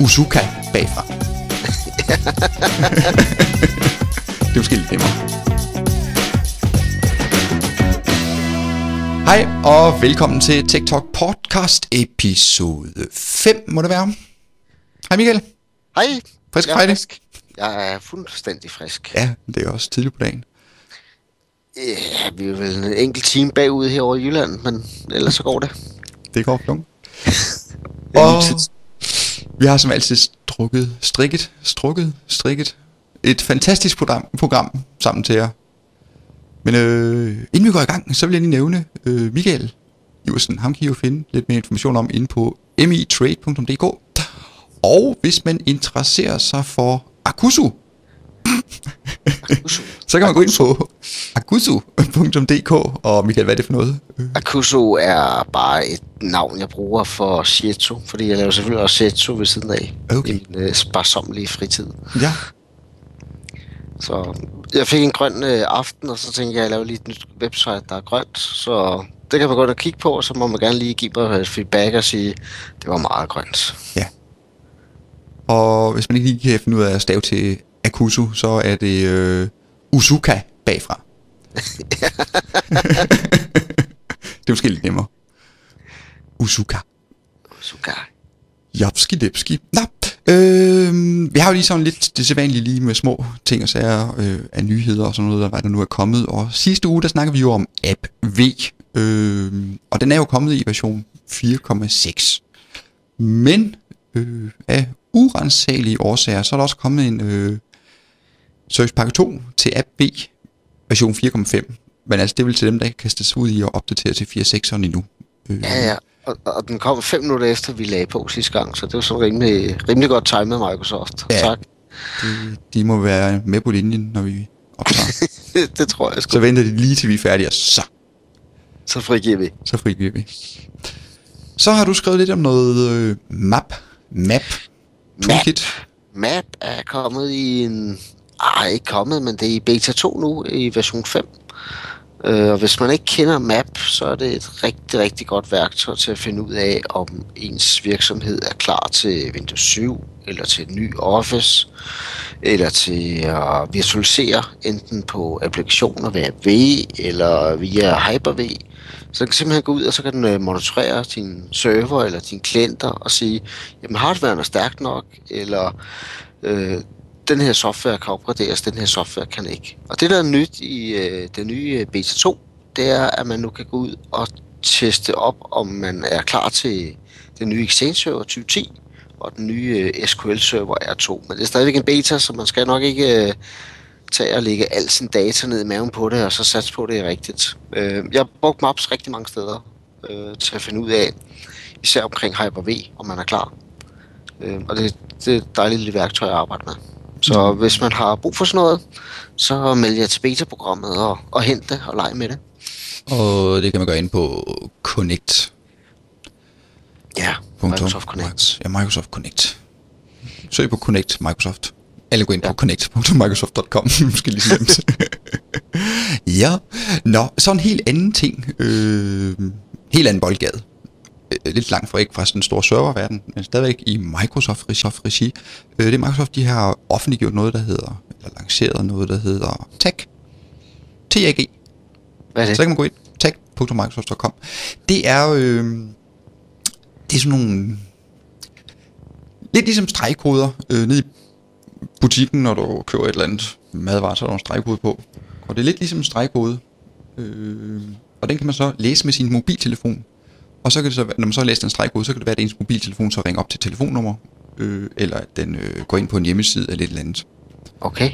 Usuka bagfra. det er måske lidt nemmere. Hej og velkommen til TikTok podcast episode 5, må det være. Hej Michael. Hej. Frisk jeg er frisk. Jeg er fuldstændig frisk. Ja, det er også tidligt på dagen. Ja, vi er vel en enkelt time bagud herovre i Jylland, men ellers så går det. Det går flunk. Og vi har som altid strukket, strikket, strukket, strikket et fantastisk program, program sammen til jer. Men øh, inden vi går i gang, så vil jeg lige nævne øh, Michael Iversen. Ham kan I jo finde lidt mere information om inde på mitrade.dk. Og hvis man interesserer sig for Akusu, så kan man gå ind på akusu.dk. Og Michael, hvad er det for noget? Akuso er bare et navn, jeg bruger for Shietsu, fordi jeg laver selvfølgelig også Shietsu ved siden af Okay. i min øh, sparsommelige fritid. Ja, Så jeg fik en grøn øh, aften, og så tænkte jeg, at jeg laver lige et nyt website, der er grønt. Så det kan man gå ind og kigge på, og så må man gerne lige give mig et feedback og sige, det var meget grønt. Ja. Og hvis man ikke lige kan finde ud af at stave til Akusu, så er det øh, Usuka bagfra. det er måske lidt nemmere. Usuka. Sugar. Japski dipski. Nå, øh, vi har jo lige sådan lidt det sædvanlige lige med små ting og sager øh, af nyheder og sådan noget, der, hvad der nu er kommet. Og sidste uge, der snakker vi jo om App V. Øh, og den er jo kommet i version 4,6. Men øh, af urensagelige årsager, så er der også kommet en øh, Service Pakke 2 til App V version 4,5. Men altså, det vel til dem, der kan kaste sig ud i at opdatere til 4.6'eren endnu. Øh, Ja, ja. Og, og den kom fem minutter efter, vi lagde på sidste gang, så det var så rimelig, rimelig godt timet Microsoft. Ja. Tak. de, de må være med på linjen, når vi optager. det tror jeg sgu. så venter de lige til vi er færdige, og så, Så frigiver vi. så frigiver vi. Så har du skrevet lidt om noget øh, map, map, toolkit. Map er kommet i en... Ej, ikke kommet, men det er i beta 2 nu, i version 5. Øh, og hvis man ikke kender Map, så er det et rigtig, rigtig godt værktøj til at finde ud af, om ens virksomhed er klar til Windows 7, eller til et ny Office, eller til at virtualisere enten på applikationer via V, eller via Hyper-V. Så den kan simpelthen gå ud, og så kan den øh, monitorere din server eller dine klienter og sige, jamen hardwaren er stærk nok, eller øh, den her software kan opgraderes, den her software kan ikke. Og det, der er nyt i øh, den nye øh, beta 2, det er, at man nu kan gå ud og teste op, om man er klar til den nye Exchange Server 2010 og den nye øh, SQL Server R2. Men det er stadigvæk en beta, så man skal nok ikke øh, tage og lægge al sin data ned i maven på det, og så satse på, at det er rigtigt. Øh, jeg har brugt Maps rigtig mange steder øh, til at finde ud af, især omkring Hyper-V, om man er klar. Øh, og det, det er et dejligt lille værktøj at arbejde med. Så hvis man har brug for sådan noget, så meld jer til beta-programmet og, og hent det og lege med det. Og det kan man gøre ind på Connect. Ja, Microsoft Connect. Ja, Microsoft Connect. Søg på Connect Microsoft. Eller gå ind ja. På connect.microsoft.com. Måske lige nemt. ja. Nå, så en helt anden ting. Øh, helt anden boldgade. Øh, Lidt langt fra ikke fra sådan en stor serververden, men stadigvæk i Microsoft regi. regi. Øh, det er Microsoft, de har offentliggjort noget, der hedder, eller lanceret noget, der hedder TAG. TAG. Hvad er det? Så kan man gå ind, tag.microsoft.com. Det er, øh, det er sådan nogle, lidt ligesom stregkoder øh, nede i butikken, når du køber et eller andet madvarer, så er der nogle stregkode på. Og det er lidt ligesom en stregkode. Øh, og den kan man så læse med sin mobiltelefon. Og så kan det så, være- når man så har læst den stregkode, så kan det være, at ens mobiltelefon så ringer op til telefonnummer, øh, eller at den øh, går ind på en hjemmeside eller et eller andet. Okay.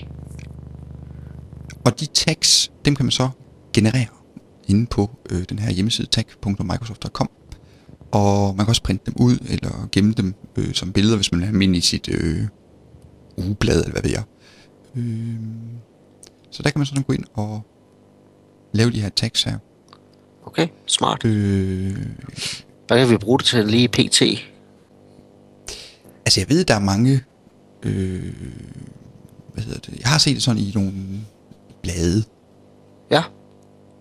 Og de tags, dem kan man så generere inde på øh, den her hjemmeside tag.microsoft.com. Og man kan også printe dem ud, eller gemme dem øh, som billeder, hvis man vil have dem ind i sit øh, ugeblad, eller hvad ved jeg. Øh, så der kan man sådan gå ind og lave de her tags her. Okay, smart. Øh, Hvad kan vi bruge det til lige pt? altså jeg ved, der er mange... Øh, hvad hedder det? Jeg har set det sådan i nogle blade, Ja,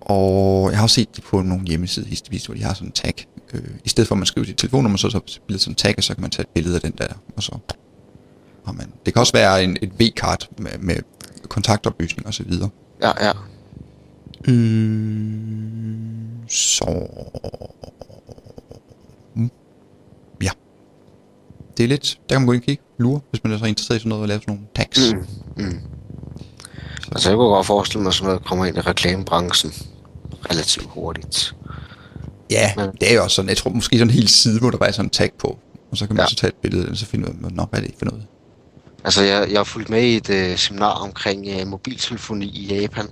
Og jeg har også set det på nogle hjemmesider, hvor de har sådan en tag. Øh, I stedet for at man skriver sit telefonnummer, så, så bliver det sådan en tag, og så kan man tage et billede af den der, og så har man... Det kan også være en, et V-kart med, med kontaktoplysning og så videre. Ja, ja. Øh, så... Mm. Ja. Det er lidt... Der kan man gå ind og kigge, lure, hvis man er så interesseret i sådan noget, og lave sådan nogle tags. Mm. Mm. Altså, jeg kunne godt forestille mig, at sådan noget kommer ind i reklamebranchen relativt hurtigt. Ja, Men- det er jo også sådan. Jeg tror måske sådan en hel side, hvor der bare er sådan en tag på. Og så kan man Ja. så tage et billede, og så finde ud af, hvad er det for noget? Altså, jeg, jeg har fulgt med i et uh, seminar omkring uh, mobiltelefoni i Japan,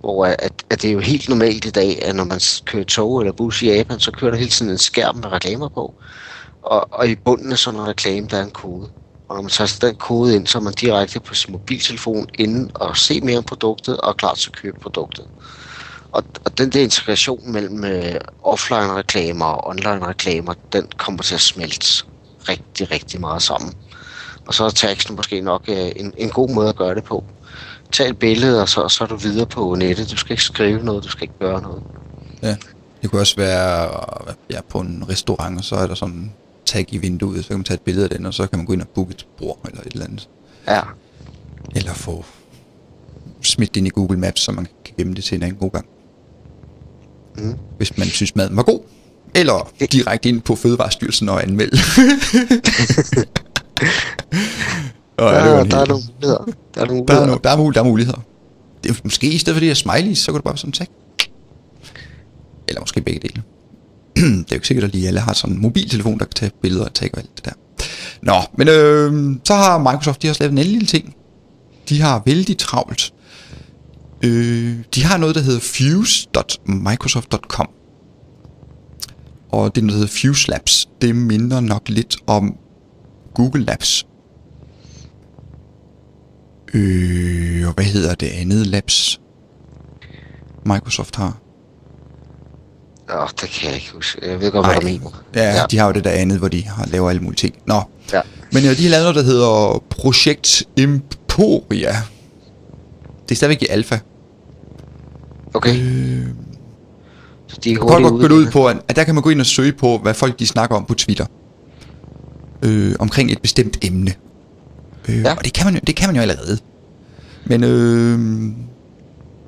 hvor at, at det er jo helt normalt i dag, at når man kører tog eller bus i Japan, så kører der hele tiden en skærm med reklamer på. Og, og i bunden af sådan en reklame, der er en kode. Og når man tager den kode ind, så er man direkte på sin mobiltelefon inden og se mere om produktet og er klar til at købe produktet. Og, og den der integration mellem øh, offline-reklamer og online-reklamer, den kommer til at smelte rigtig, rigtig meget sammen. Og så er teksten måske nok øh, en, en god måde at gøre det på. Tag et billede, og så, så er du videre på nettet. Du skal ikke skrive noget, du skal ikke gøre noget. Ja. Det kunne også være ja, på en restaurant, og så er der sådan en tag i vinduet, så kan man tage et billede af den, og så kan man gå ind og booke et bord eller et eller andet. Ja, Eller få smidt det ind i Google Maps, så man kan gemme det til en anden god gang. Mm. Hvis man synes, maden var god. Eller direkte ind på Fødevarestyrelsen og anmelde. og, der, det var der, er nogle muligheder. Der er nogle der, er, muligheder. no, der, er, mul- der er muligheder. Det er, måske i stedet for det her smileys, så kan du bare sådan tag. Eller måske begge dele. det er jo ikke sikkert, at lige alle har sådan en mobiltelefon, der kan tage billeder og tag og alt det der. Nå, men øh, så har Microsoft de har også lavet en anden lille ting. De har vældig travlt. Øh, de har noget, der hedder fuse.microsoft.com. Og det, der hedder Fuse Labs, det minder nok lidt om Google Labs. Øh, og hvad hedder det andet labs, Microsoft har? Åh, det kan jeg ikke huske. Jeg ved godt, hvad Ej. du mener. Ja, Ja. de har jo det der andet, hvor de har, laver alle mulige ting. Nå, Ja. men ja, de har lavet noget, der hedder Projekt Emporia. Det er stadigvæk i alfa. Okay, Øh, så de er hurtigt godt gå ud på, at at der kan man gå ind og søge på, hvad folk de snakker om på Twitter. Øh, omkring et bestemt emne. Øh, Ja. Og det kan, man, jo- det kan man jo allerede. Men øh,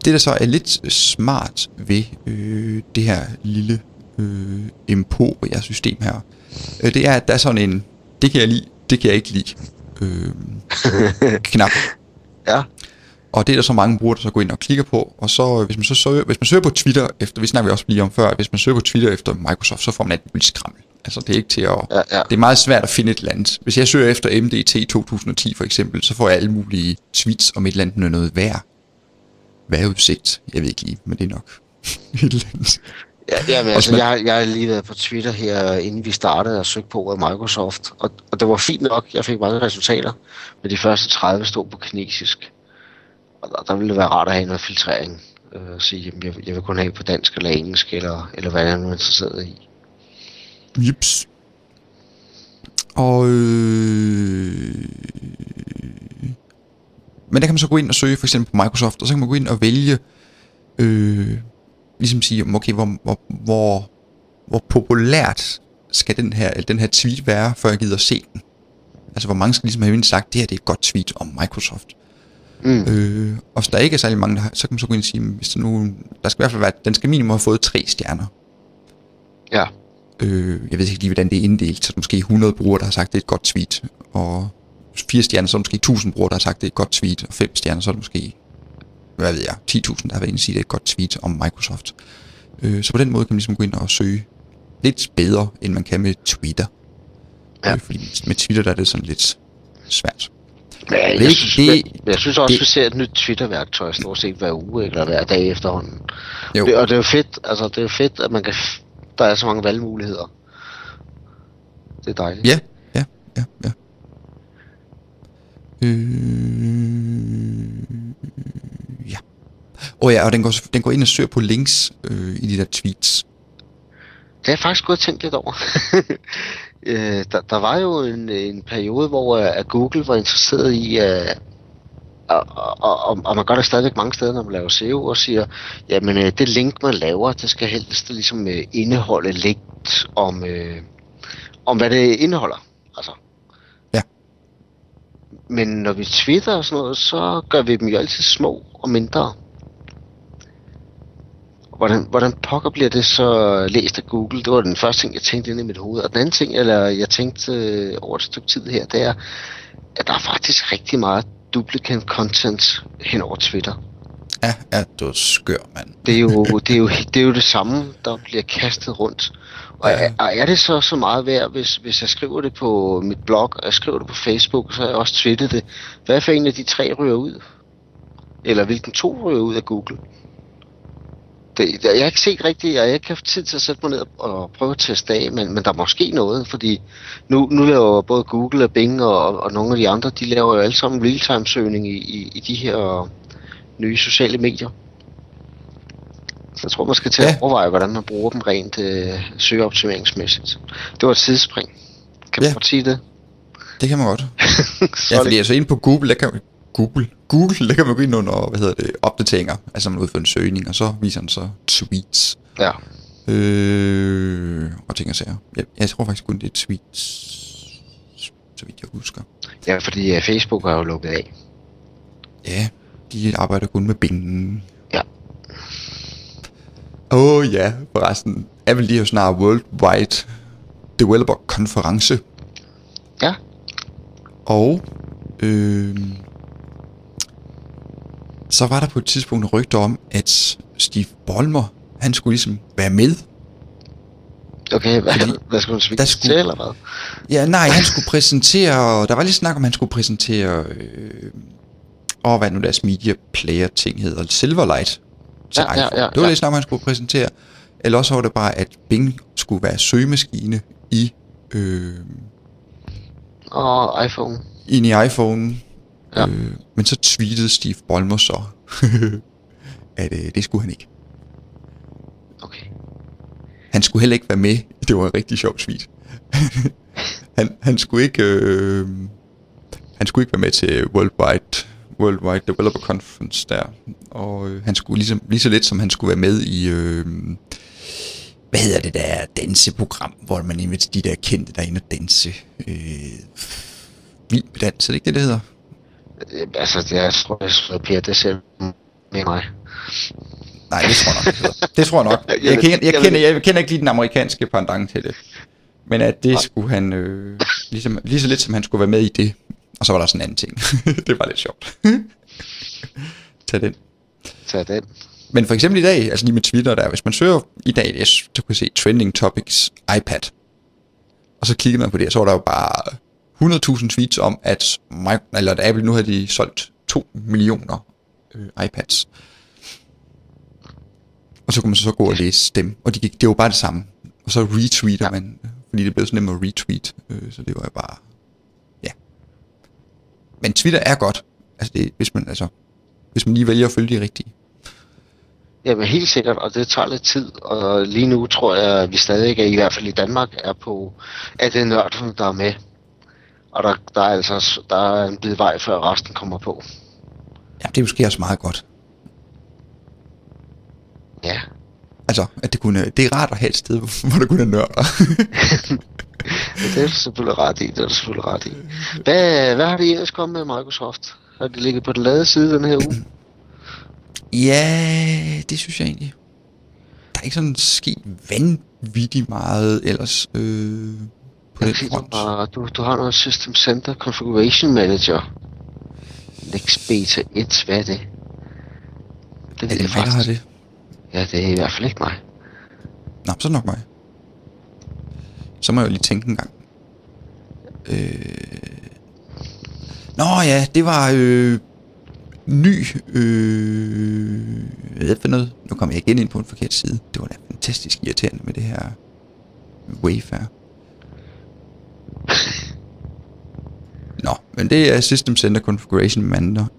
det der så er lidt smart ved øh, det her lille øh, Emporia-system her, øh, det er, at der er sådan en, det kan jeg lide, det kan jeg ikke lide, øh, knap. Ja, Og det er der så mange brugere, der så går ind og klikker på. Og så, øh, hvis man så søger, hvis man søger på Twitter efter, vi snakker vi også lige om før, hvis man søger på Twitter efter Microsoft, så får man alt muligt skrammel. Altså det er ikke til at... Ja, ja. Det er meget svært at finde et eller andet. Hvis jeg søger efter MDT 2010 for eksempel, så får jeg alle mulige tweets om et eller andet noget vejr. Vejrudsigt. Jeg ved ikke lige, men det er nok et eller andet. Ja, ja men Også altså, jeg, jeg har lige været på Twitter her, inden vi startede og søgte på ordet Microsoft, og, og det var fint nok. Jeg fik mange resultater, men de første 30 stod på kinesisk. Og der, der ville det være rart at have noget filtrering. Øh, sige, jamen, jeg, jeg vil kun have på dansk eller engelsk, eller, eller hvad jeg nu er interesseret i. Jips. Og øh... Men der kan man så gå ind og søge for eksempel på Microsoft, og så kan man gå ind og vælge, øh, ligesom sige, om, okay, hvor, hvor, hvor, hvor populært skal den her, eller den her tweet være, før jeg gider at se den. Altså hvor mange skal ligesom have sagt, det her det er et godt tweet om Microsoft. Mm. Øh, og hvis der ikke er særlig mange, der har, så kan man så gå ind og sige, hvis der nu, der skal i hvert fald være, den skal minimum have fået tre stjerner. Ja, Øh, jeg ved ikke lige, hvordan det er inddelt, så måske 100 brugere, der har sagt, det er et godt tweet, og 4 stjerner, så er der måske 1000 brugere, der har sagt, det er et godt tweet, og 5 stjerner, så er der måske, hvad ved jeg, 10.000, der har været inde og sige, det er et godt tweet om Microsoft. Øh, så på den måde kan man ligesom gå ind og søge lidt bedre, end man kan med Twitter. Ja. Øh, fordi med Twitter, der er det sådan lidt svært. men jeg, Det- jeg, synes, det- men, jeg synes også, det- vi ser et nyt Twitter-værktøj stort set hver uge, eller hver dag efterhånden. Jo. Det, og det er jo fedt, altså det er fedt, at man kan, der er så mange valgmuligheder. Det er dejligt. Ja, ja, ja, ja. Øh, ja. Og ja, og den går, den går ind og søger på links øh, i de der tweets. Det har jeg faktisk gået og tænkt lidt over. øh, der, der var jo en, en periode, hvor uh, at Google var interesseret i uh, og, og, og, og man gør det stadigvæk mange steder, når man laver SEO, og siger, jamen øh, det link, man laver, det skal helst ligesom øh, indeholde lidt om, øh, om, hvad det indeholder. Altså. Ja. Men når vi twitter og sådan noget, så gør vi dem jo altid små og mindre. Hvordan, hvordan pokker bliver det så læst af Google? Det var den første ting, jeg tænkte ind i mit hoved. Og den anden ting, eller jeg tænkte øh, over et stykke tid her, det er, at der er faktisk rigtig meget duplicate content hen over Twitter. Ja, ja, du er skør, mand. Det er, jo, det, er jo, det er jo det samme, der bliver kastet rundt. Og Ja. er, er det så så meget værd, hvis, hvis jeg skriver det på mit blog, og jeg skriver det på Facebook, så har jeg også twittet det. Hvad for en af de tre ryger ud? Eller hvilken to ryger ud af Google? Det, jeg har ikke set rigtigt, jeg har ikke haft tid til at sætte mig ned og prøve at teste af, men, men der er måske noget, fordi nu, nu laver både Google og Bing og, og nogle af de andre, de laver jo alle sammen real-time søgning i, i, i de her nye sociale medier. Så jeg tror, man skal til at overveje, hvordan man bruger dem rent øh, søgeoptimeringsmæssigt. Det var et sidespring. Kan man Ja. godt sige det? Det kan man godt. Ja, fordi altså inde på Google, der kan Google, Google, der kan man gå ind under, hvad hedder det, opdateringer. Altså man udfører en søgning, og så viser den så tweets. Ja. Øh, og ting og sager. Jeg, jeg tror faktisk kun, det er tweets, så vidt jeg husker. ja, fordi uh, Facebook er jo lukket af. Ja, de arbejder kun med Bing. Ja. Åh oh, ja, forresten. Apple de har jo snart Worldwide Developer Konference. Ja. Og øh, så var der på et tidspunkt rygter om, at Steve Ballmer, han skulle ligesom være med. Okay, hvad, Fordi hvad skal man svigte der til, skulle- eller hvad? Ja, nej, han skulle præsentere, der var lidt snak om, han skulle præsentere, øh, og hvad nu deres media player ting hedder, Silverlight til Ja, ja, iPhone. ja, det var ja. lidt snak om, han skulle præsentere. Eller også var det bare, at Bing skulle være søgemaskine i, øh, Og iPhone. ind i iPhone. Ja. Øh, men så tweetede Steve Ballmer så, at øh, det skulle han ikke. Okay. Han skulle heller ikke være med. Det var en rigtig sjov tweet. han, han skulle ikke... Øh, han skulle ikke være med til Worldwide, Worldwide Developer Conference der. Og øh, han skulle ligesom, lige så lidt som han skulle være med i... Øh, hvad hedder det der danseprogram, hvor man inviterer de der kendte, der er inde og danse. Øh, vild med dans, er det ikke det, det hedder? Øh, Altså, jeg tror, jeg Per, det ser med mig. Nej, det tror jeg nok, det hedder. Det tror jeg nok. Jeg kender, jeg, kender, jeg kender ikke lige den amerikanske pendant til det. Men at det skulle han, øh, ligesom, lige så lidt som han skulle være med i det. Og så var der sådan en anden ting. det var lidt sjovt. Tag den. Tag den. Men for eksempel i dag, altså lige med Twitter der, hvis man søger i dag, så kan man se Trending Topics iPad. Og så kigger man på det, så var der jo bare 100.000 tweets om, at, eller at Apple nu har de solgt 2 millioner øh, iPads. Og så kunne man så gå og læse dem, og de gik, det var bare det samme. Og så retweeter ja. man, fordi det blev så nemt at retweet, øh, så det var jo bare, ja. Men Twitter er godt, altså det, hvis man, altså, hvis man lige vælger at følge de rigtige. Jamen helt sikkert, og det tager lidt tid, og lige nu tror jeg, at vi stadig er, i hvert fald i Danmark, er på, at det er nørden, der er med. Og der, der er altså der er en bid vej, før resten kommer på. Ja, det er måske også meget godt. Ja. Altså, at det, kunne, det er rart at have et sted, hvor der kun er nørder. Ja, det er du selvfølgelig ret i, det er du selvfølgelig ret i. Hvad, hvad har de ellers kommet med Microsoft? Har de ligget på den lade side den her uge? ja, det synes jeg egentlig. Der er ikke sådan sket vanvittigt meget ellers øh, på den front. du, du har noget System Center Configuration Manager. Next Beta 1, hvad er det? Det Er ved det jeg mig, der har faktisk. det? Ja, det er i hvert fald ikke mig. Nå, så er nok mig. Så må jeg jo lige tænke en gang. Øh... Nå ja, det var øh, ny... Øh... Hvad er det for noget? Nu kom jeg igen ind på en forkert side. Det var da fantastisk irriterende med det her Wayfair. Nå, men det er System Center Configuration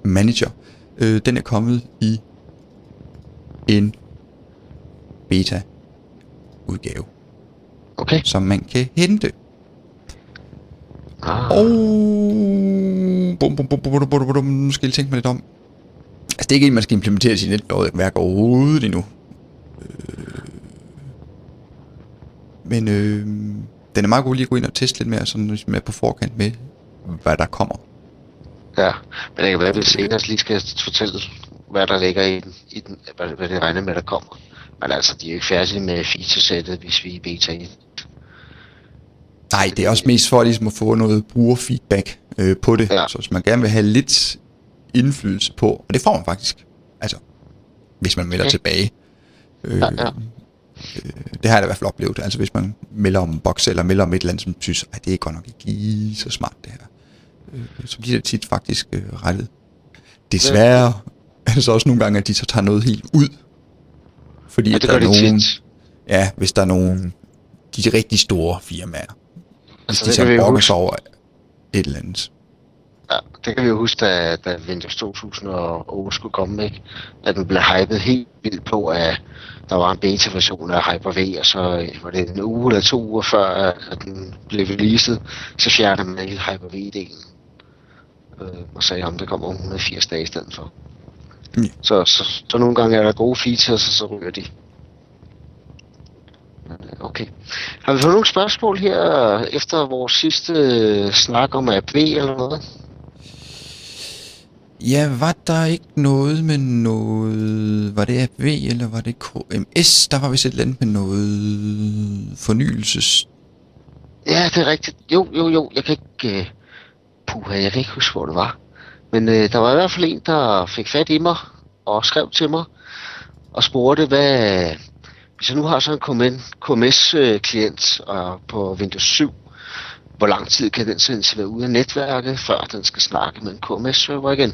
Manager. Øh, den er kommet i en beta udgave, Okay. som man kan hente. Ah, Og bum, bum, bum, bum, bum, bum, bum, nu skal jeg tænke mig lidt om. Altså, det er ikke en, man skal implementere i sit netværk overhovedet endnu. Øh, men øh, den er meget god lige at gå ind og teste lidt mere, sådan hvis man er på forkant med, hvad der kommer. Ja, men det kan være, at vi senere lige skal fortælle, hvad der ligger i den, i den hvad, hvad det regner med, der kommer. Men altså, de er jo ikke færdige med featuresættet, hvis vi er i beta 1. Nej, det er også mest for ligesom at få noget brugerfeedback øh, på det. Ja. Så hvis man gerne vil have lidt indflydelse på, og det får man faktisk, altså, hvis man melder okay. tilbage. Øh, ja, ja. Øh, det har jeg da i hvert fald oplevet. Altså hvis man melder om en boks, eller melder om et eller andet, som synes, at det er godt nok ikke lige så smart det her. Øh, så bliver det tit faktisk øh, rettet. Desværre er det så også nogle gange, at de så tager noget helt ud. Fordi ja, der er nogen... Ja, hvis der er nogen... De rigtig store firmaer. Altså, de så brokker sig over et eller andet. Ja, det kan vi jo huske, da, da Windows 2008 skulle komme, ikke? At den blev hypet helt vildt på, at der var en beta-version af Hyper-V, og så øh, var det en uge eller to uger før, at den blev releaset, så fjernede man hele Hyper-V-delen. Øh, og sagde, om det kommer 180 dage i stedet for. Mm. Så, så, så nogle gange er der gode features, og så ryger de. Okay. Har vi fået nogle spørgsmål her efter vores sidste øh, snak om APV eller noget? Ja, var der ikke noget med noget... Var det AV, eller var det KMS? Der var vist et eller andet med noget fornyelses... Ja, det er rigtigt. Jo, jo, jo. Jeg kan ikke... Uh, puha, jeg kan ikke huske, hvor det var. Men uh, der var i hvert fald en, der fik fat i mig og skrev til mig og spurgte, hvad... Hvis jeg nu har sådan en KMS-klient øh, uh, på Windows 7, hvor lang tid kan den så være ude af netværket, før den skal snakke med en KMS-server igen?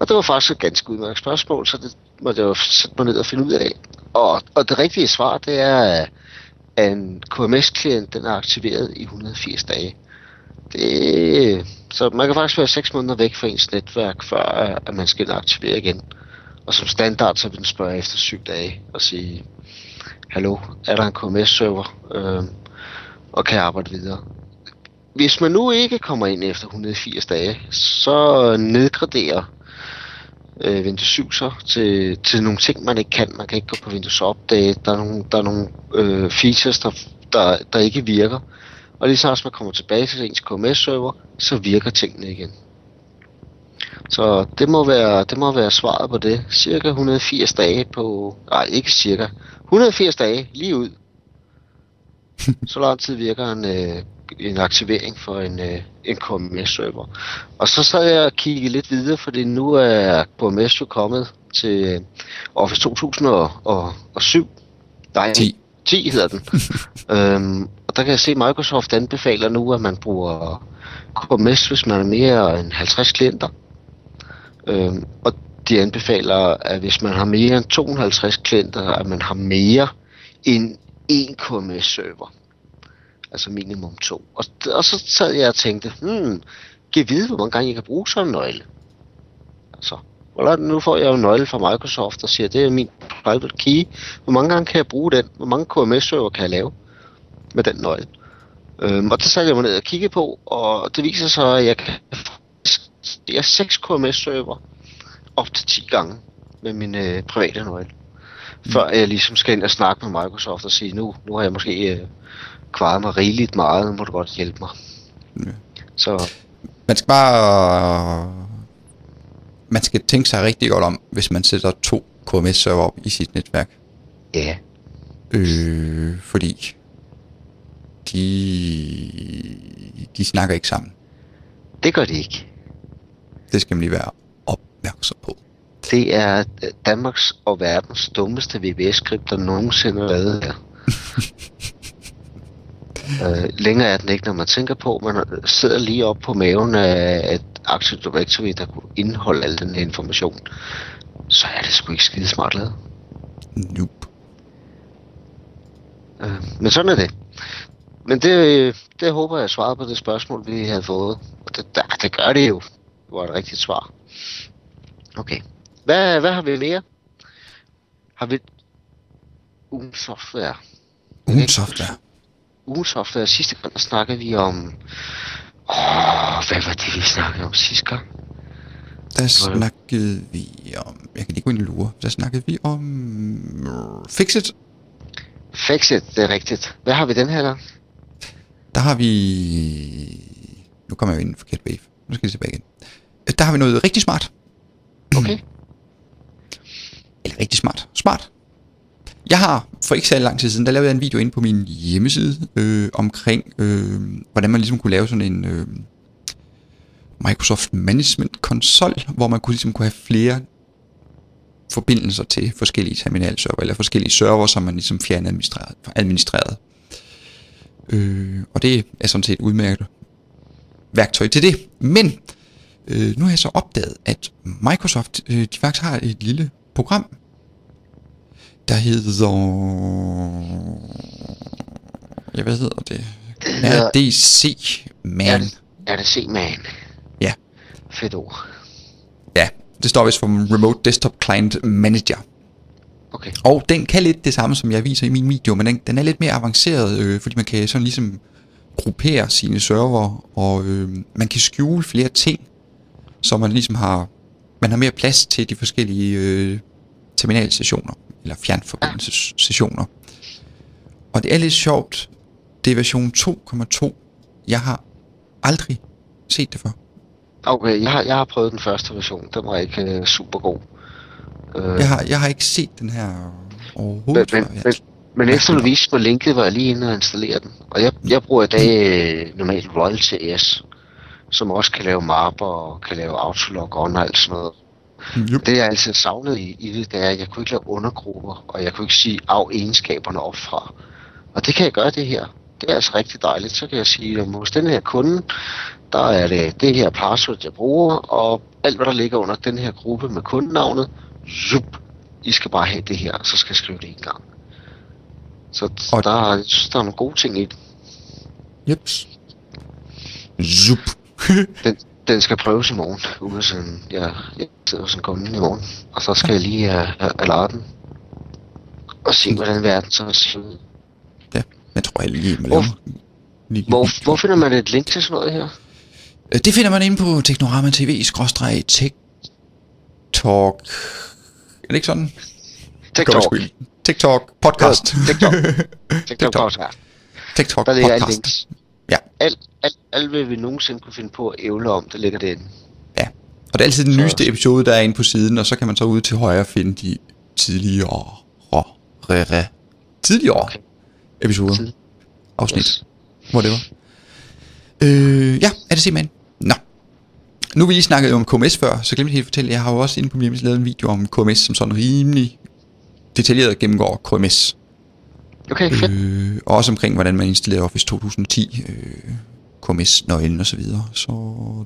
Og det var faktisk et ganske udmærket spørgsmål, så det måtte jeg jo sætte mig ned og finde ud af. Og, og det rigtige svar, det er, at en KMS-klient, den er aktiveret i 180 dage. Det, så man kan faktisk være 6 måneder væk fra ens netværk, før at man skal aktivere igen. Og som standard, så vil den spørge efter 7 dage og sige, hallo, er der en KMS-server, øh, og kan jeg arbejde videre? Hvis man nu ikke kommer ind efter 180 dage, så nedgraderer øh, Windows 7 så til, til nogle ting, man ikke kan. Man kan ikke gå på Windows Update. Der er nogle, der er nogle øh, features, der, der, der ikke virker. Og lige så også man kommer tilbage til ens KMS-server, så virker tingene igen. Så det må være, det må være svaret på det. Cirka 180 dage på... Nej, ikke cirka. 180 dage lige ud. så lang tid virker en, øh, en aktivering for en, øh, en KMS-server. Og så sad jeg og kiggede lidt videre, fordi nu er KMS jo kommet til øh, Office 2007. Nej, 10. 10 hedder den. øhm, og der kan jeg se, at Microsoft anbefaler nu, at man bruger KMS, hvis man er mere end 50 klienter. Øhm, og de anbefaler, at hvis man har mere end 250 klienter, at man har mere end en KMS-server altså minimum to. Og, og så sad jeg og tænkte, hmm, kan vide, hvor mange gange jeg kan bruge sådan en nøgle? Altså, eller nu får jeg jo en nøgle fra Microsoft, og siger, det er min private key. Hvor mange gange kan jeg bruge den? Hvor mange KMS-server kan jeg lave med den nøgle? Øhm, og det satte jeg mig ned og kigge på, og det viser sig, at jeg kan det er 6 KMS-server op til 10 gange med min øh, private nøgle. Mm. Før jeg ligesom skal ind og snakke med Microsoft og sige, nu, nu har jeg måske øh, kvaret mig rigeligt meget, nu må du godt hjælpe mig. Ja. Så... Man skal bare... Man skal tænke sig rigtig godt om, hvis man sætter to KMS-server op i sit netværk. Ja. Øh, fordi de, de snakker ikke sammen. Det gør de ikke. Det skal man lige være opmærksom på. Det er Danmarks og verdens dummeste VBS-skript, der nogensinde er lavet her. Øh, længere er den ikke, når man tænker på, man sidder lige op på maven af et Active Directory, der kunne indeholde al den information. Så er det sgu ikke skide smart lavet. Nope. Øh, men sådan er det. Men det, det håber jeg svarede på det spørgsmål, vi havde fået. Og det, det, det gør det jo. Det var et rigtigt svar. Okay. Hvad, hvad har vi mere? Har vi... Ugen software. Ugen software ugen software. Sidste gang snakkede vi om Åh, hvad var det, vi snakkede om sidste gang? Der snakkede vi om... Jeg kan lige gå ind i lure. Der snakkede vi om... Fixit. Fixit, det er rigtigt. Hvad har vi den her gang? Der har vi... Nu kommer jeg jo ind i en forkert wave. Nu skal jeg tilbage igen. Der har vi noget rigtig smart. Okay. Eller rigtig smart. Smart. Jeg har for ikke så lang tid siden, der lavede jeg en video ind på min hjemmeside øh, omkring, øh, hvordan man ligesom kunne lave sådan en øh, Microsoft Management konsol, hvor man kunne ligesom kunne have flere forbindelser til forskellige terminalserver, eller forskellige server, som man ligesom fjernadministrerede. administreret. administreret. Øh, og det er sådan set udmærket værktøj til det. Men øh, nu har jeg så opdaget, at Microsoft øh, de faktisk har et lille program, der hedder... Ja, hvad hedder det? RDC Man. RDC Man. Ja. Fedt ord. Ja, det står vist for Remote Desktop Client Manager. Okay. Og den kan lidt det samme, som jeg viser i min video, men den, den er lidt mere avanceret, øh, fordi man kan sådan ligesom gruppere sine server, og øh, man kan skjule flere ting, så man ligesom har, man har mere plads til de forskellige øh, terminalstationer, eller fjernforbindelsessessioner. Og det er lidt sjovt, det er version 2.2. Jeg har aldrig set det før. Okay, jeg har, jeg har prøvet den første version. Den var ikke øh, super god. Øh, Jeg har, jeg har ikke set den her overhovedet men, men, men, men efter du viste mig linket, var jeg lige inde og installere den. Og jeg, jeg bruger i dag øh, normalt Royalty AS, som også kan lave mapper og kan lave autolog og alt sådan noget. Jup. Det jeg altid savnet i, i det, det er, at jeg kunne ikke lave undergrupper, og jeg kunne ikke sige af egenskaberne op fra. Og det kan jeg gøre det her. Det er altså rigtig dejligt. Så kan jeg sige, at hos den her kunde, der er det det her password, jeg bruger, og alt hvad der ligger under den her gruppe med kundenavnet, zup, I skal bare have det her, så skal jeg skrive det en gang. Så Og- der, er- jeg synes, der er nogle gode ting i den. Jeps. Zup. Den, den skal prøves i morgen, sådan, jeg, jeg sidder hos en kunde i morgen, og så skal jeg lige uh, have den. Og se, hvordan verden så ser ud. Ja, jeg tror, jeg lige må Hvor- lave lige Hvor, hvor finder man et link til sådan noget her? Øh, Det finder man inde på Teknorama TV, skråstreg TikTok. Er det ikke sådan? TikTok. TikTok podcast. TikTok. TikTok. TikTok podcast. TikTok Der ligger alt podcast. Ja. Alt, alt, alt, hvad vi nogensinde kunne finde på at ævle om, det ligger derinde. Ja. Og det er altid den Så- nyeste episode, der er inde på siden, og så kan man så ude til højre finde de tidligere re, re, tidligere Okay. episoder, Tid. afsnit, Yes. whatever. Øh, ja, er det simpelthen? Nå. Nu vi lige snakket om KMS før, så glemte jeg helt at fortælle, jeg har jo også inde på min hjemmeside lavet en video om KMS, som sådan rimelig detaljeret gennemgår KMS. Okay, fedt. Øh, og også omkring, hvordan man installerer Office 2010, øh, KMS-nøglen og så videre. Så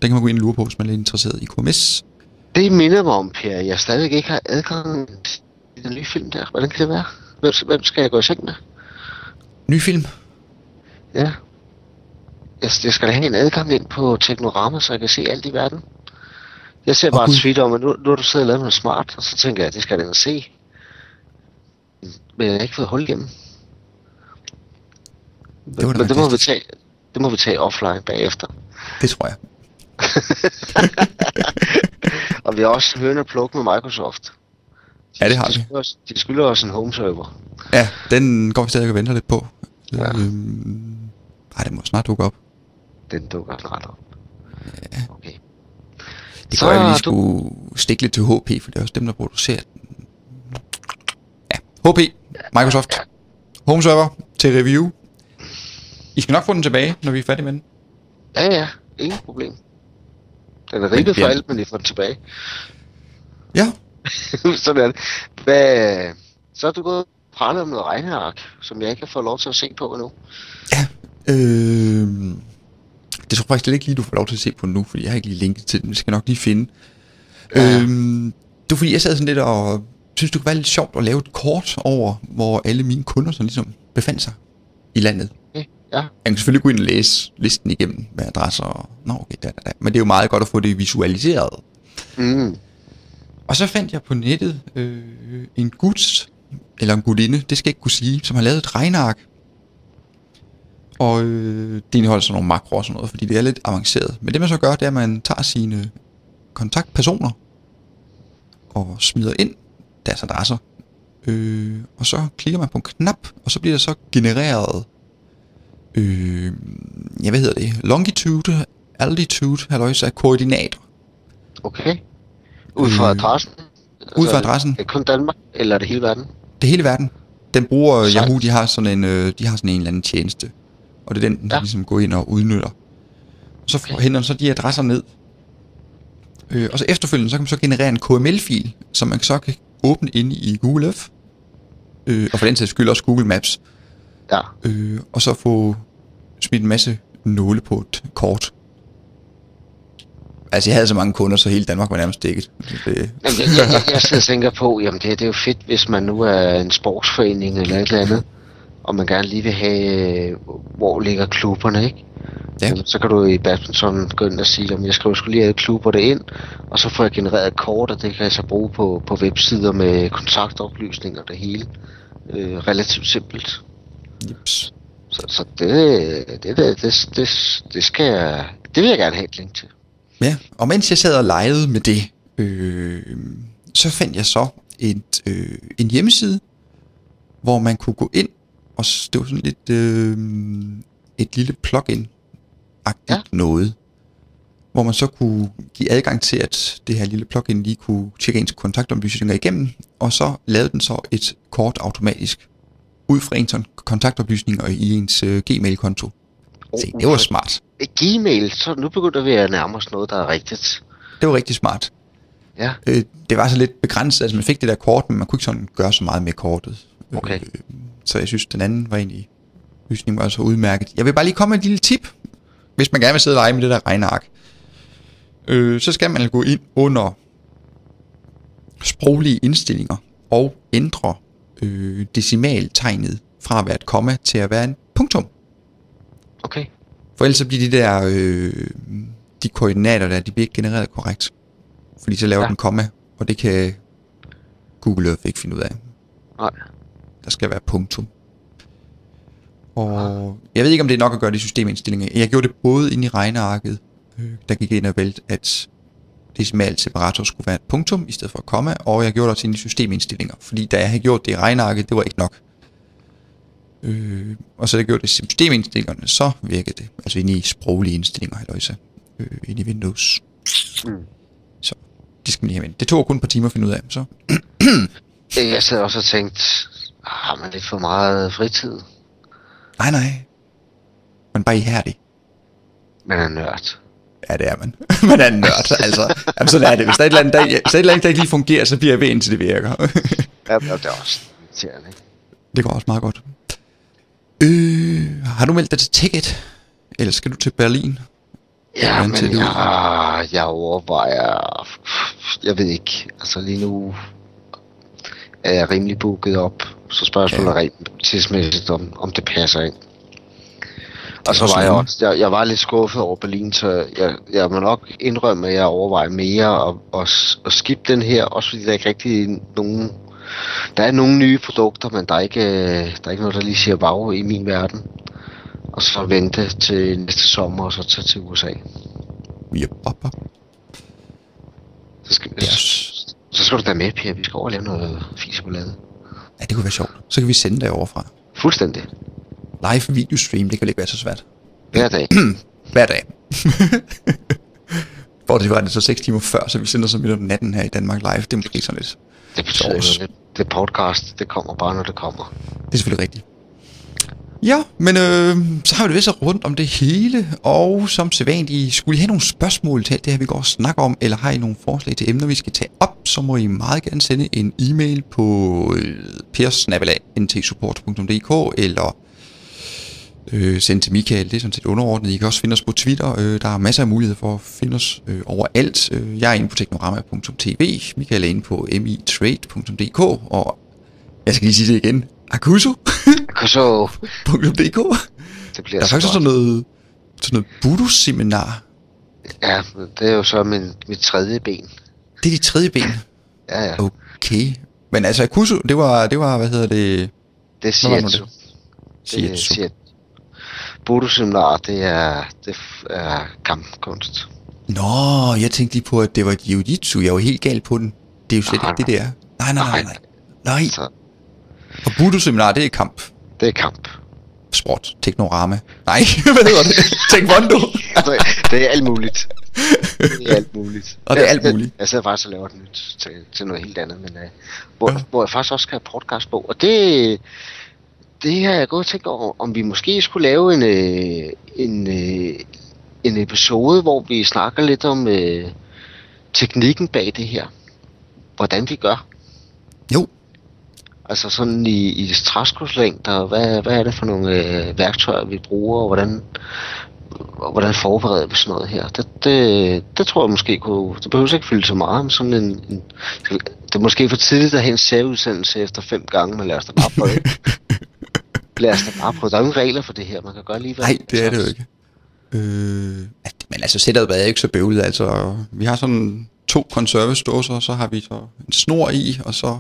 den kan man gå ind og lure på, hvis man er lidt interesseret i KMS. Det minder mig om, Per, jeg stadigvæk ikke har adgang til den nye film der. Hvordan kan det være? Hvem, hvem skal jeg gå i seng med? Ny film. Ja. Jeg, jeg skal da have en adgang ind på Teknorama, så jeg kan se alt i verden. Jeg ser bare Gud. et tweet om, at nu, nu har du siddet og lavet noget smart, og så tænker jeg, at det skal jeg da se. Men jeg har ikke fået hul igennem. Det var Men det må, vi tage, det må vi tage offline bagefter. Det tror jeg. og vi har også hørt pluk med Microsoft. Ja, det har de, vi. skylder os, de skylder os en home server. Ja, den går vi stadig og venter lidt på. Ja. Øhm, ej, det må snart dukke op. Den dukker snart op. Ja. Okay. Det kunne jeg lige du- skulle stikke lidt til HP, for det er også dem, der producerer den. Ja, HP, Microsoft, Home Server til review. I skal nok få den tilbage, når vi er færdige med den. Ja, ja. Ingen problem. Den er ribbet for alt, men I får den tilbage. Ja, Sådan er det. Hvad, så er du gået og pralet om noget regneark, som jeg ikke har fået lov til at se på endnu. ja. Øh, det tror jeg faktisk slet ikke lige, du får lov til at se på nu, fordi jeg har ikke lige linket til den. Vi skal nok lige finde. Ja. Øhm, det var fordi, jeg sad sådan lidt og synes, det kunne være lidt sjovt at lave et kort over, hvor alle mine kunder sådan ligesom befandt sig i landet. Ja. Jeg kan selvfølgelig gå ind og læse listen igennem med adresser og... Nå, okay, da, da, da. Men det er jo meget godt at få det visualiseret. Mm. Og så fandt jeg på nettet øh, en gut, eller en gudinde, det skal jeg ikke kunne sige, som har lavet et regneark. Og øh, det indeholder sådan nogle makroer og sådan noget, fordi det er lidt avanceret. Men det man så gør, det er, at man tager sine kontaktpersoner og smider ind deres adresser. Øh, og så klikker man på en knap, og så bliver der så genereret, øh, ja hvad hedder det, longitude, altitude, halløjse af koordinater. Okay. Ud fra Øh, adressen? Ud fra adressen. Er det kun Danmark, eller er det hele verden? Det hele verden. Den bruger Sejt. Yahoo, de har sådan en, øh, de har sådan en eller anden tjeneste. Og det er den, den Ja. ligesom går ind og udnytter. Så Okay. okay. henter den så de adresser ned. Øh, og så efterfølgende, så kan man så generere en KML-fil, som man så kan åbne inde i Google Earth. Øh, og for den sags skyld også Google Maps. Ja. Øh, og så få smidt en masse nåle på et kort. Altså, jeg havde så mange kunder, så hele Danmark var nærmest dækket. Det, Jamen, jeg, jeg, jeg, sidder og tænker på, jamen det, det er jo fedt, hvis man nu er en sportsforening eller et eller andet, og man gerne lige vil have, øh, hvor ligger klubberne, ikke? Ja. Jamen, så kan du i badminton gå ind og sige, at jeg skriver skulle lige have klubber det ind, og så får jeg genereret et kort, og det kan jeg så bruge på, på websider med kontaktoplysninger og det hele. Øh, relativt simpelt. Jeps. Så, så det, det, det, det, det, det, skal jeg, det vil jeg gerne have et link til. Ja, og mens jeg sad og legede med det, øh, så fandt jeg så et, øh, en hjemmeside, hvor man kunne gå ind, og det var sådan lidt øh, et lille plugin-agtigt ja. noget, hvor man så kunne give adgang til, at det her lille plugin lige kunne tjekke ens kontaktoplysninger igennem, og så lavede den så et kort automatisk ud fra ens kontaktoplysninger i ens øh, Gmail-konto. Se, det var smart. Gmail, så nu begynder vi at nærme os noget, der er rigtigt. Det var rigtig smart. Ja, Øh, det var så lidt begrænset, altså man fik det der kort, men man kunne ikke sådan gøre så meget med kortet. Okay. Øh, så jeg synes, den anden var egentlig, løsningen var så udmærket. Jeg vil bare lige komme med et lille tip, hvis man gerne vil sidde og lege med det der regneark. Øh, så skal man gå ind under sproglige indstillinger og ændre øh, decimaltegnet fra at være et komma til at være en punktum. okay. For ellers så bliver de der, øh, de koordinater der, de bliver ikke genereret korrekt. Fordi så laver Ja. den komma, og det kan Google Earth ikke finde ud af. Nej. Der skal være punktum. Og jeg ved ikke, om det er nok at gøre det i systemindstillinger. Jeg gjorde det både ind i regnearket, øh, der gik ind og valgte, at decimal separator skulle være et punktum i stedet for et komma, og jeg gjorde det ind i systemindstillinger, fordi da jeg havde gjort det i regnearket, det var ikke nok. Øh, og så da jeg gjorde det i systemindstillingerne, så virkede det. Altså inde i sproglige indstillinger, halløjsa. Øh, inde i Windows. Mm. Så det skal man lige have med. Det tog kun et par timer at finde ud af. Så Jeg sad også og tænkte, har man lidt for meget fritid? nej, nej. Man bare ihærdig. Man er nørd. Ja, det er man. man er en nørd, altså. Jamen, sådan er det. Hvis der er et eller andet, der, hvis der er et eller andet, der ikke lige fungerer, så bliver jeg ved, indtil det virker. Ja, det er også irriterende, ikke? det går også meget godt. Øh, har du meldt dig til Ticket? Eller skal du til Berlin? Ja, men det ud? jeg, jeg overvejer, jeg ved ikke, altså lige nu er jeg rimelig booket op, så spørgsmålet Ja. er rent tidsmæssigt, om, om det passer ind. Og så var jeg også, jeg, jeg var lidt skuffet over Berlin, så jeg, jeg må nok indrømme, at jeg overvejer mere at, at, at skip den her, også fordi der er ikke rigtig nogen, der er nogle nye produkter, men der er ikke, der er ikke noget, der lige siger wow i min verden. Og så vente til næste sommer, og så tage til USA. Yep, op, op. Så skal, Yes. så skal du da med, Per. Vi skal over og lave noget fisechokolade. Ja, det kunne være sjovt. Så kan vi sende det overfra. Fuldstændig. Live videostream, det kan ikke være så svært. Hver dag. Hver dag. Bortset fra, at det så 6 timer før, så vi sender så midt om natten her i Danmark live. Det måske sådan lidt. Det betyder det, det podcast, det kommer bare, når det kommer. Det er selvfølgelig rigtigt. Ja, men øh, så har vi det vist så rundt om det hele, og som sædvanligt, skulle I have nogle spørgsmål til alt det her, vi går og snakker om, eller har I nogle forslag til emner, vi skal tage op, så må I meget gerne sende en e-mail på øh, persnabelag.ntsupport.dk, eller øh, sende til Michael, det er sådan set underordnet. I kan også finde os på Twitter, øh, der er masser af muligheder for at finde os øh, overalt. Øh, jeg er inde på teknorama.tv, Michael er inde på mitrade.dk, og jeg skal lige sige det igen, Akuso. Så .dk. det bliver Der er faktisk sådan noget, sådan noget Budo-seminar. Ja, det er jo så min, mit tredje ben. Det er de tredje ben. Ja, ja. Okay. Men altså, Akuso, det var, det var, hvad hedder det? Det er Shiatsu. Det er Shiatsu. Bodoseminar, det er, det er kampkunst. Nå, jeg tænkte lige på, at det var jiu-jitsu. Jeg var helt gal på den. Det er jo slet Nej, ikke det, det er. Nej, nej, nej, nej. Nej, Så og Budo-seminar, det er kamp. det er kamp. Sport. Teknorama. Nej, hvad hedder det? Taekwondo. det, det er alt muligt. Det er alt muligt. Og det er Jeg- alt jeg- muligt. Jeg sidder faktisk og laver et nyt til, til noget helt andet, men uh, hvor, ja. hvor jeg faktisk også skal have podcast på. Og det, det har jeg gået og tænkt over, om vi måske skulle lave en, øh, en, øh, en episode, hvor vi snakker lidt om øh, teknikken bag det her. Hvordan vi gør. Jo, Altså sådan i, i træskodslængder, hvad, hvad er det for nogle øh, værktøjer, vi bruger, og hvordan, og hvordan forbereder vi sådan noget her? Det, det, det tror jeg måske kunne... Det behøver ikke fylde så meget, men sådan en... en det er måske for tidligt at have en særudsendelse efter fem gange, men lad os da bare prøve. lad os bare prøve. Der er jo regler for det her. Man kan gøre lige hvad nej, det er det jo ikke. Øh, men altså, setupet er ikke så bøvlet. Altså, vi har sådan to konservesdåser, og så har vi så en snor i, og så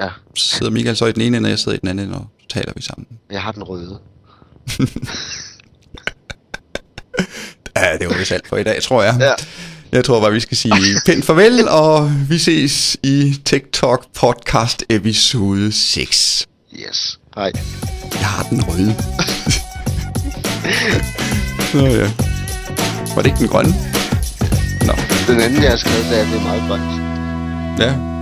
Ja, sidder Michael så i den ene ende, og jeg sidder i den anden ende, og så taler vi sammen. jeg har den røde. Ja, det var vist alt for i dag, tror jeg. Ja. Jeg tror bare, vi skal sige pænt farvel, og vi ses i TikTok podcast episode 6. Yes. Hej. Jeg har den røde. Nå ja. Var det ikke den grønne? Nå, Den anden, jeg har skrevet, det er, det er meget grønt. ja.